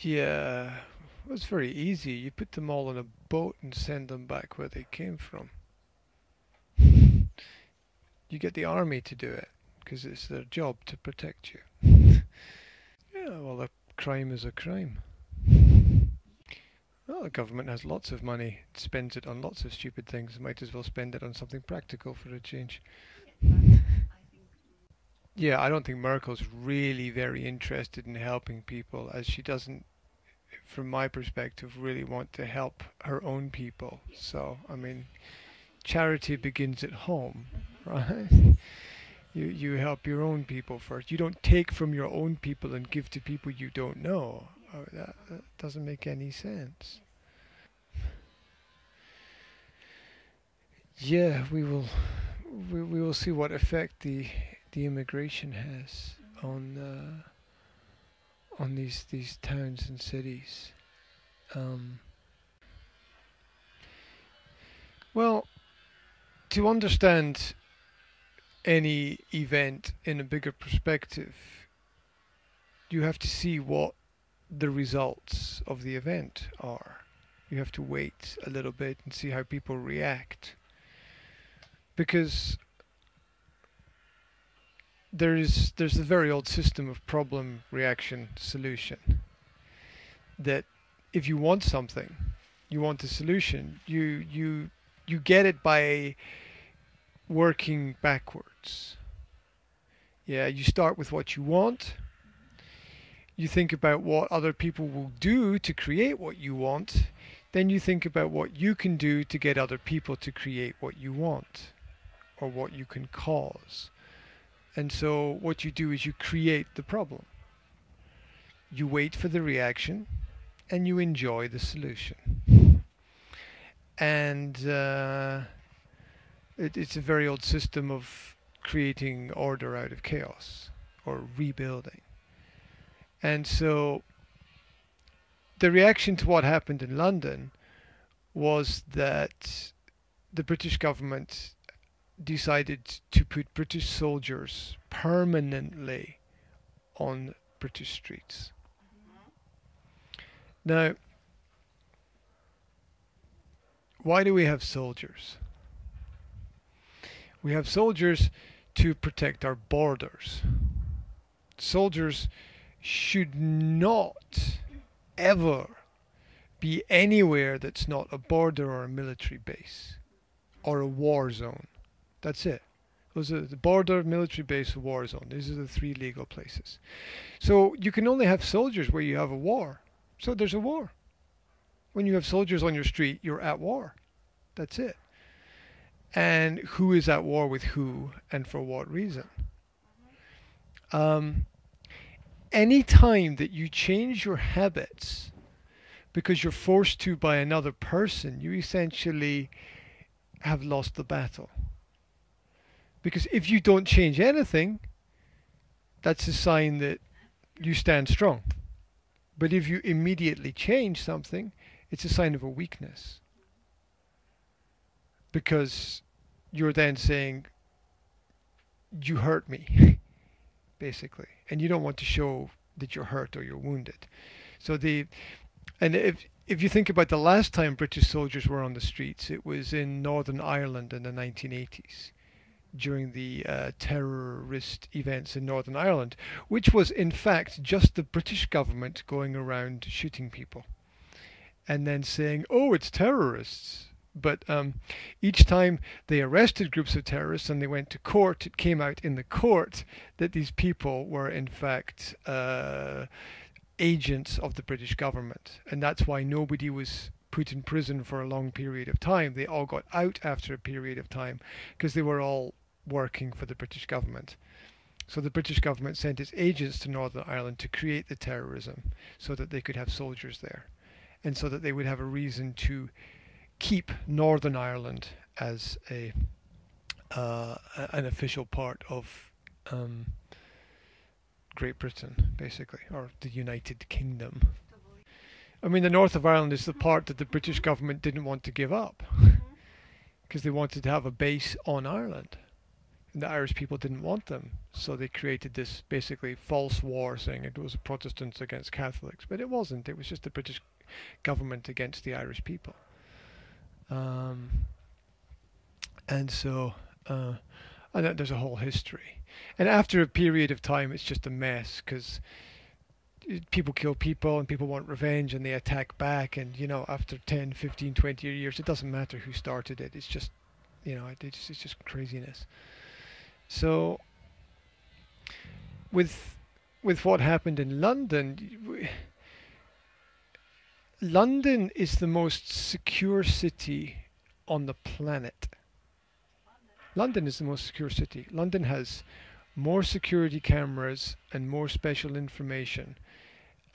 Yeah, it was very easy. You put them all on a boat and send them back where they came from. You get the army to do it because it's their job to protect you. yeah, well, a crime is a crime. Well, the government has lots of money, spends it on lots of stupid things. Might as well spend it on something practical for a change. Yeah, I don't think Merkel's really very interested in helping people, as she doesn't, from my perspective, really want to help her own people. So, I mean, charity begins at home, right? You you help your own people first. You don't take from your own people and give to people you don't know. Oh, that, that doesn't make any sense. Yeah, we will we, we will see what effect the the immigration has on uh, on these these towns and cities. Um, well, to understand any event in a bigger perspective, you have to see what the results of the event are. You have to wait a little bit and see how people react. Because there is there's a very old system of problem reaction solution that if you want something you want a solution you you you get it by working backwards. Yeah you start with what you want. You think about what other people will do to create what you want. Then you think about what you can do to get other people to create what you want or what you can cause and so what you do is you create the problem. You wait for the reaction and you enjoy the solution. And uh, it, it's a very old system of creating order out of chaos or rebuilding. And so the reaction to what happened in London was that the British government decided to put British soldiers permanently on British streets. Now, why do we have soldiers? We have soldiers to protect our borders. Soldiers should not ever be anywhere that's not a border or a military base or a war zone. That's it. Those are the border, military base, war zone. These are the three legal places. So you can only have soldiers where you have a war. So there's a war. When you have soldiers on your street, you're at war. That's it. And who is at war with who and for what reason? Um, any time that you change your habits because you're forced to by another person, you essentially have lost the battle. Because if you don't change anything, that's a sign that you stand strong. But if you immediately change something, it's a sign of a weakness. Because you're then saying, you hurt me, basically. And you don't want to show that you're hurt or you're wounded. So the, and if, if you think about the last time British soldiers were on the streets, it was in Northern Ireland in the 1980s during the uh, terrorist events in Northern Ireland, which was in fact just the British government going around shooting people and then saying, oh, it's terrorists. But um, each time they arrested groups of terrorists and they went to court, it came out in the court that these people were in fact uh, agents of the British government. And that's why nobody was put in prison for a long period of time. They all got out after a period of time because they were all working for the British government. So the British government sent its agents to Northern Ireland to create the terrorism so that they could have soldiers there and so that they would have a reason to keep Northern Ireland as a uh, an official part of um, Great Britain, basically, or the United Kingdom. I mean, the north of Ireland is the part that the British government didn't want to give up because they wanted to have a base on Ireland the Irish people didn't want them, so they created this basically false war, saying it was Protestants against Catholics, but it wasn't. It was just the British government against the Irish people. Um, and so, uh, and there's a whole history. And after a period of time, it's just a mess because people kill people and people want revenge and they attack back. And, you know, after 10, 15, 20 years, it doesn't matter who started it. It's just, you know, it's, it's just craziness. So, with with what happened in London, London is the most secure city on the planet. London is the most secure city. London has more security cameras and more special information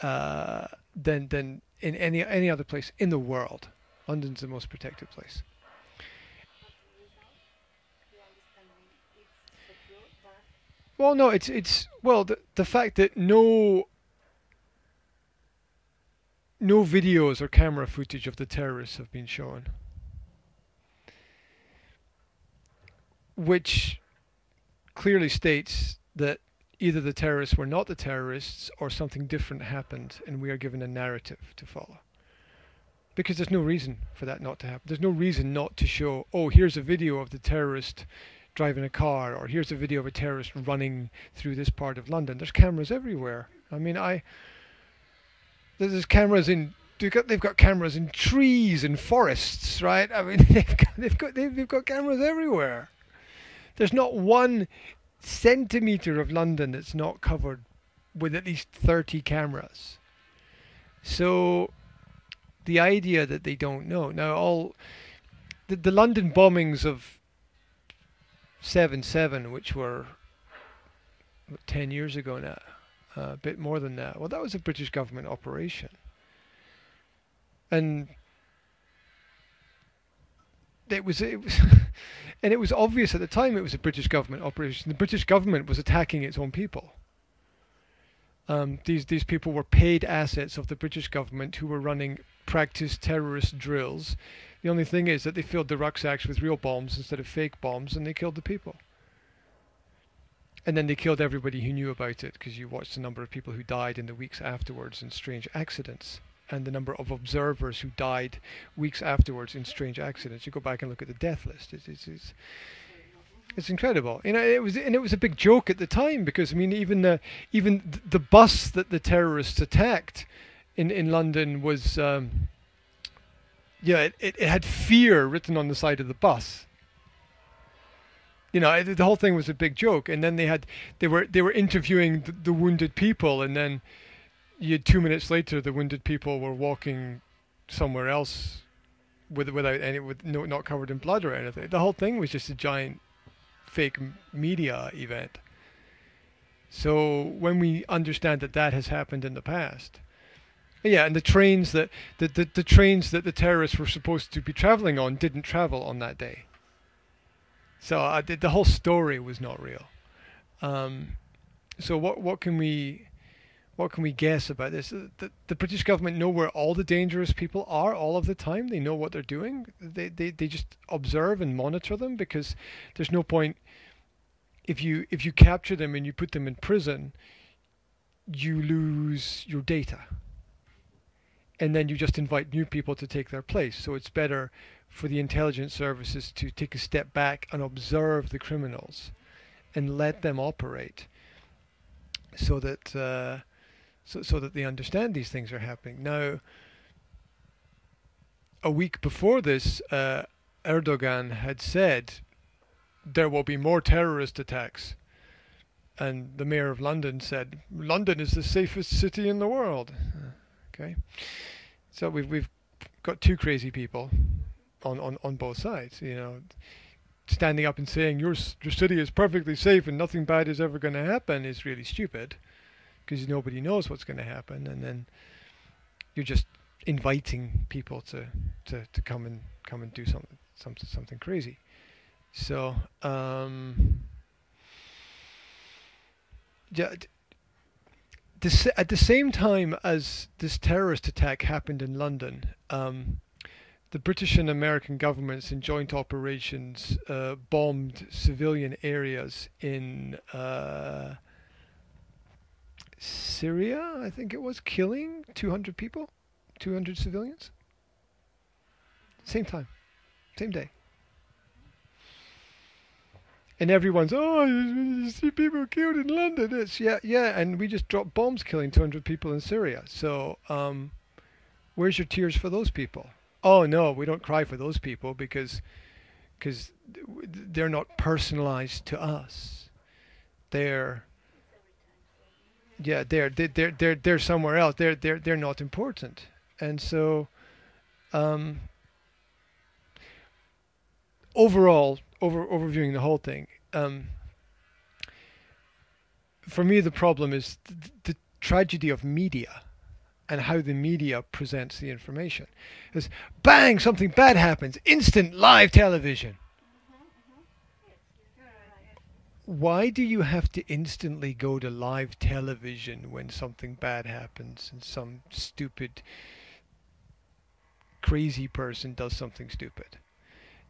uh, than than in any any other place in the world. London's the most protected place. Well, no, it's it's well the the fact that no no videos or camera footage of the terrorists have been shown. Which clearly states that either the terrorists were not the terrorists or something different happened and we are given a narrative to follow. Because there's no reason for that not to happen. There's no reason not to show, oh, here's a video of the terrorist driving a car or here's a video of a terrorist running through this part of London. There's cameras everywhere. I mean, I there's cameras in they've got cameras in trees and forests, right? I mean, they've got they've got they've got cameras everywhere. There's not one centimeter of London that's not covered with at least 30 cameras. So the idea that they don't know now all the, the London bombings of 7-7 which were 10 years ago now uh, a bit more than that well that was a British government operation and it was it was and it was obvious at the time it was a British government operation. The British government was attacking its own people. Um, these these people were paid assets of the British government who were running practice terrorist drills. The only thing is that they filled the rucksacks with real bombs instead of fake bombs, and they killed the people. And then they killed everybody who knew about it, because you watched the number of people who died in the weeks afterwards in strange accidents and the number of observers who died weeks afterwards in strange accidents. You go back and look at the death list. It's, it's, it's, it's incredible. You know, it was and it was a big joke at the time because I mean, even the even the bus that the terrorists attacked in in London was. Um, yeah, it, it, it had fear written on the side of the bus you know the whole thing was a big joke and then they had they were they were interviewing the, the, wounded people and then you two minutes later, the wounded people were walking somewhere else with without any with no not covered in blood or anything. The whole thing was just a giant fake media event. So when we understand that that has happened in the past, yeah, and the trains that the, the, the trains that the terrorists were supposed to be traveling on didn't travel on that day. So uh, the, the whole story was not real. Um, so what what can we what can we guess about this? The, the British government know where all the dangerous people are all of the time. They know what they're doing. They, they, they just observe and monitor them because there's no point if you if you capture them and you put them in prison, you lose your data. And then you just invite new people to take their place. So it's better for the intelligence services to take a step back and observe the criminals and let them operate so that uh, so, so that they understand these things are happening. Now, a week before this, uh, Erdogan had said there will be more terrorist attacks. And the mayor of London said, London is the safest city in the world. Okay. So we've, we've got two crazy people on, on, on both sides, you know, standing up and saying your, your city is perfectly safe and nothing bad is ever going to happen is really stupid because nobody knows what's going to happen, and then you're just inviting people to, to, to come and come and do something something something crazy. So um, yeah, at the same time as this terrorist attack happened in London, um, the British and American governments in joint operations uh, bombed civilian areas in uh, Syria, I think it was, killing 200 people, 200 civilians. Same time, same day. And everyone's, oh, you see people killed in London. It's, yeah, yeah, and we just dropped bombs killing 200 people in Syria. So, um, where's your tears for those people? Oh no, we don't cry for those people because because they're not personalized to us. They're yeah, they're they're they're they're somewhere else. They're they're they're not important, and so um, overall, over overviewing the whole thing, um, for me the problem is the, the tragedy of media and how the media presents the information. Is bang, something bad happens, instant live television. Why do you have to instantly go to live television when something bad happens and some stupid, crazy person does something stupid?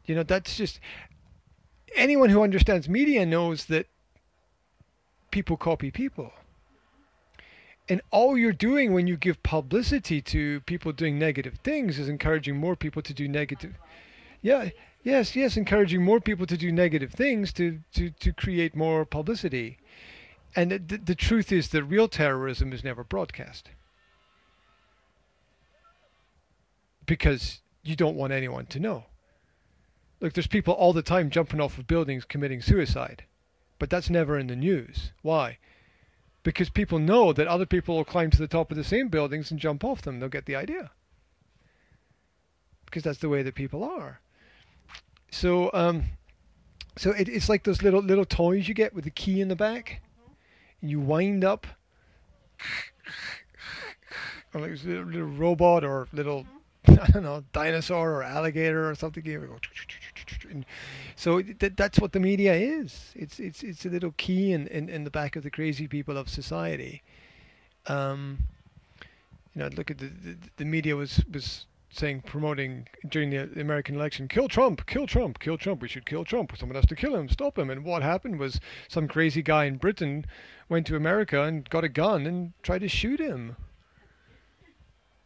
You know, that's just. Anyone who understands media knows that people copy people. And all you're doing when you give publicity to people doing negative things is encouraging more people to do negative yeah yes yes encouraging more people to do negative things to to to create more publicity. And the, the truth is that real terrorism is never broadcast. Because you don't want anyone to know look there's people all the time jumping off of buildings committing suicide but that's never in the news why because people know that other people will climb to the top of the same buildings and jump off them. They'll get the idea because that's the way that people are. So, um, so it, it's like those little little toys you get with the key in the back. And you wind up, or like a little, little robot or little I don't know dinosaur or alligator or something. You go and so th- that's what the media is. It's it's it's a little key in, in, in the back of the crazy people of society. Um, you know, look at the, the the media was was saying promoting during the American election, kill Trump, kill Trump, kill Trump. We should kill Trump. Someone has to kill him, stop him. And what happened was some crazy guy in Britain went to America and got a gun and tried to shoot him.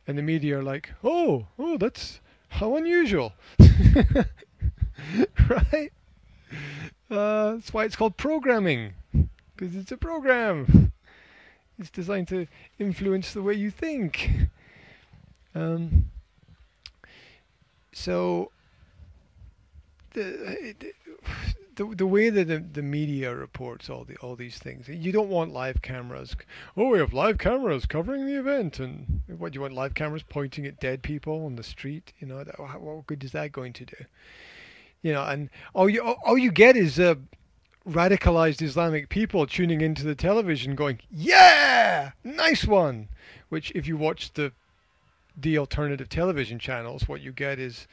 And the media are like, oh, oh, that's how unusual. right? Uh, that's why it's called programming, because it's a program. It's designed to influence the way you think. Um, so the, the the way that the, the media reports all the all these things, you don't want live cameras. Oh, we have live cameras covering the event, and what do you want live cameras pointing at dead people on the street? You know, that, what good is that going to do? You know, and all you all you get is uh, radicalized Islamic people tuning into the television, going, "Yeah, nice one." Which, if you watch the the alternative television channels, what you get is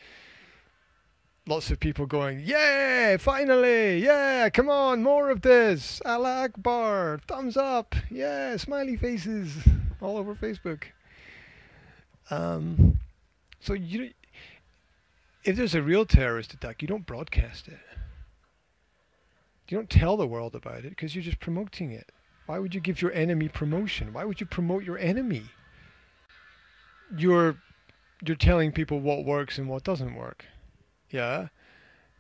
lots of people going, "Yeah, finally, yeah, come on, more of this, Allah Akbar, thumbs up, yeah, smiley faces all over Facebook." Um, so you if there's a real terrorist attack, you don't broadcast it. You don't tell the world about it because you're just promoting it. Why would you give your enemy promotion? Why would you promote your enemy? You're you're telling people what works and what doesn't work. Yeah.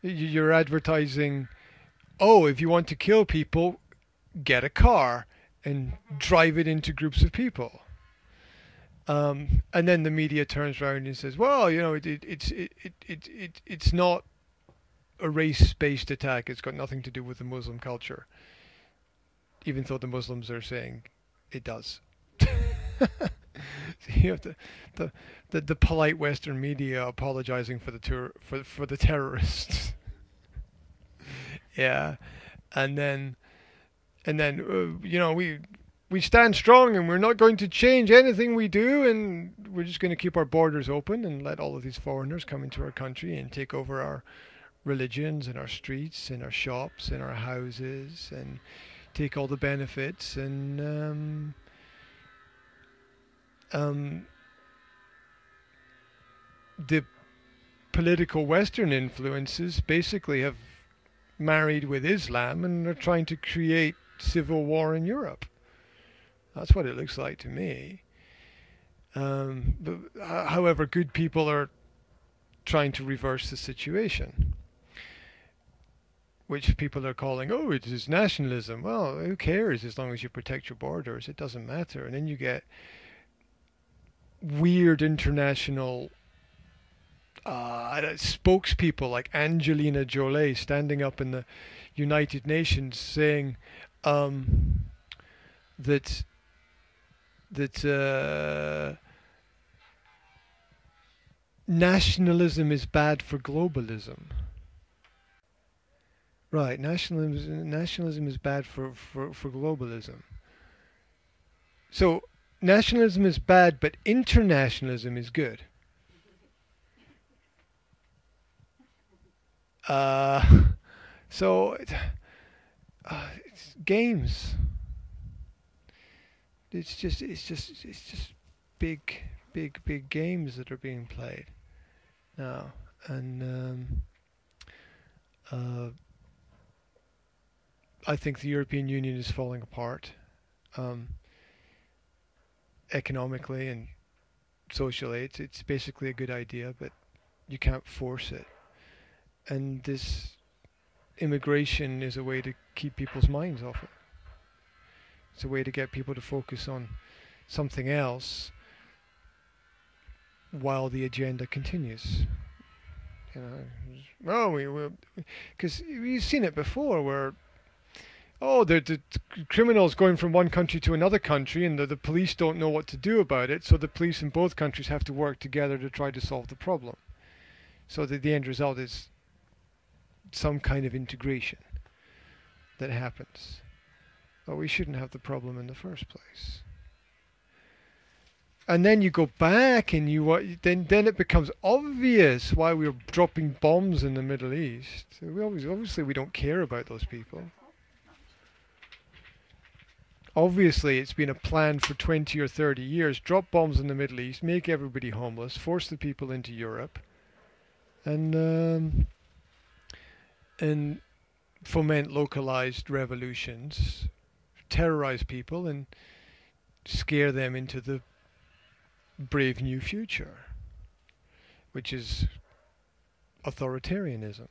You're advertising, "Oh, if you want to kill people, get a car and drive it into groups of people." Um, and then the media turns around and says, "Well, you know, it, it, it's it, it, it, it, it's not a race-based attack. It's got nothing to do with the Muslim culture." Even though the Muslims are saying it does. so you have the, the, the, the polite Western media apologizing for the tour, for for the terrorists. yeah, and then and then uh, you know we we stand strong and we're not going to change anything we do and we're just going to keep our borders open and let all of these foreigners come into our country and take over our religions and our streets and our shops and our houses and take all the benefits and um, um, the political Western influences basically have married with Islam and are trying to create civil war in Europe. That's what it looks like to me. Um, but, however, good people are trying to reverse the situation, which people are calling, oh, it is nationalism. Well, who cares as long as you protect your borders? It doesn't matter. And then you get weird international uh, spokespeople like Angelina Jolie standing up in the United Nations saying um, that that uh, nationalism is bad for globalism. Right, nationalism nationalism is bad for, for, for globalism. So nationalism is bad, but internationalism is good. Uh, so uh, it's games. It's just it's just it's just big big big games that are being played now, and um, uh, I think the European Union is falling apart um, economically and socially. It's it's basically a good idea, but you can't force it and this immigration is a way to keep people's minds off it. It's a way to get people to focus on something else while the agenda continues. You know, oh, we because we've seen it before where oh, the, the criminals going from one country to another country, and the, the police don't know what to do about it. So the police in both countries have to work together to try to solve the problem. So the, the end result is some kind of integration that happens. But we shouldn't have the problem in the first place. And then you go back and you then then it becomes obvious why we're dropping bombs in the Middle East. We always obviously we don't care about those people. Obviously, it's been a plan for 20 or 30 years. Drop bombs in the Middle East, make everybody homeless, force the people into Europe, and um, and foment localized revolutions, terrorize people, and scare them into the brave new future, which is authoritarianism,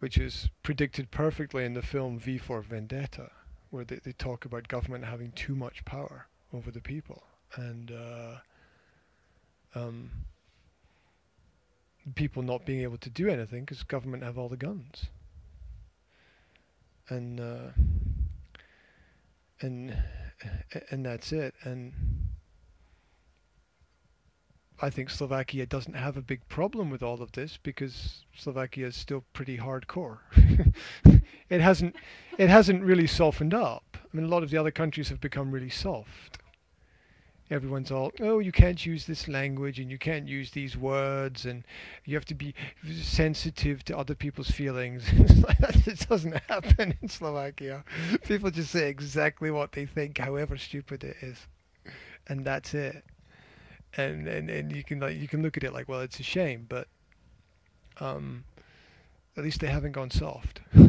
which is predicted perfectly in the film V for Vendetta, where they, they talk about government having too much power over the people. And uh, um, people not being able to do anything because government have all the guns. And uh, and and that's it. And I think Slovakia doesn't have a big problem with all of this because Slovakia is still pretty hardcore. it hasn't it hasn't really softened up. I mean, a lot of the other countries have become really soft everyone's all, oh, you can't use this language and you can't use these words and you have to be sensitive to other people's feelings. it doesn't happen in Slovakia. People just say exactly what they think, however stupid it is, and that's it. And and, and you can like you can look at it like, well, it's a shame, but um, at least they haven't gone soft.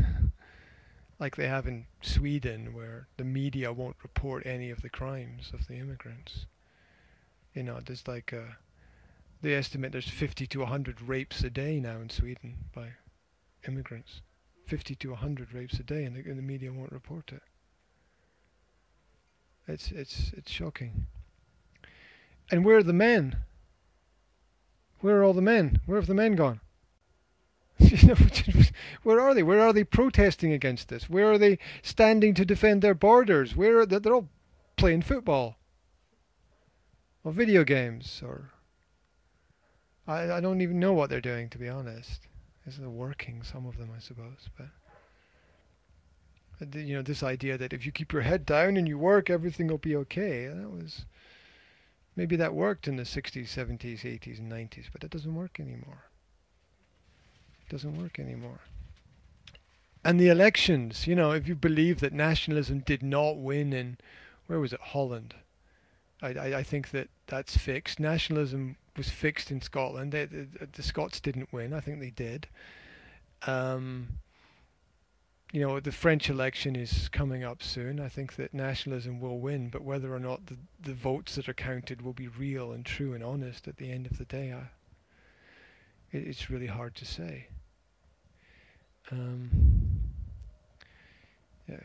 like they have in Sweden, where the media won't report any of the crimes of the immigrants. You know, there's like a, they estimate there's 50 to 100 rapes a day now in Sweden by immigrants. 50 to 100 rapes a day, and the, and the media won't report it. It's it's it's shocking. And where are the men? Where are all the men? Where have the men gone? where are they? Where are they protesting against this? Where are they standing to defend their borders? Where are they? They're all playing football or video games or I, I don't even know what they're doing to be honest. They're working, some of them I suppose, but you know this idea that if you keep your head down and you work, everything will be okay. That was maybe that worked in the 60s, 70s, 80s, and 90s, but it doesn't work anymore doesn't work anymore. And the elections, you know, if you believe that nationalism did not win in, where was it, Holland? I, I, I think that that's fixed. Nationalism was fixed in Scotland. They, the, the Scots didn't win. I think they did. Um, you know, the French election is coming up soon. I think that nationalism will win, but whether or not the, the votes that are counted will be real and true and honest at the end of the day, I, it, it's really hard to say. Um, yeah.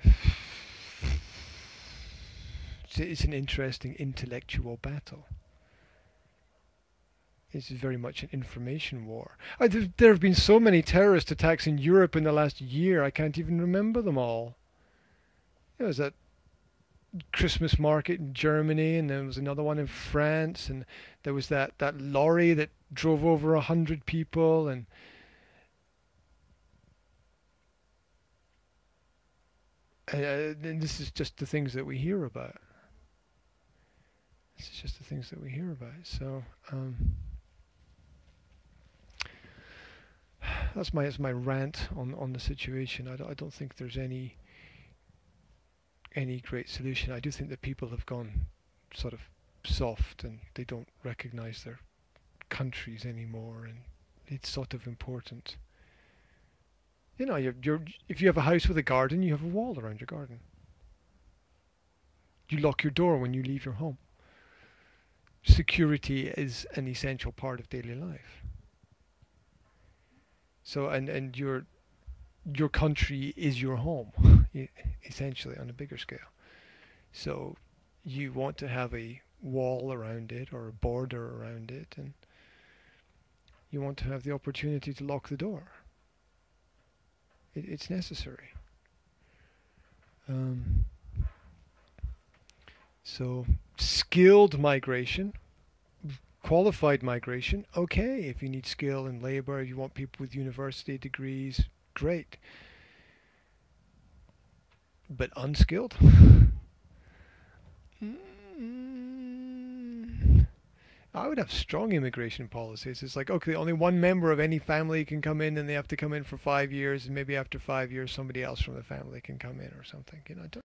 It's, it's an interesting intellectual battle. It's very much an information war. I, there, there have been so many terrorist attacks in Europe in the last year, I can't even remember them all. There was that Christmas market in Germany, and there was another one in France, and there was that, that lorry that drove over a hundred people, and uh, and this is just the things that we hear about. This is just the things that we hear about. So. Um, that's my that's my rant on on the situation. I don't, I don't think there's any any great solution. I do think that people have gone sort of soft and they don't recognize their countries anymore, and it's sort of important. You know, you're, you're if you have a house with a garden, you have a wall around your garden. You lock your door when you leave your home. Security is an essential part of daily life. So and and your your country is your home, essentially on a bigger scale. So you want to have a wall around it or a border around it, and you want to have the opportunity to lock the door. It, it's necessary. Um, so skilled migration qualified migration, okay. If you need skill and labor, if you want people with university degrees, great. But unskilled? I would have strong immigration policies. It's like, okay, only one member of any family can come in and they have to come in for five years and maybe after five years somebody else from the family can come in or something. You know,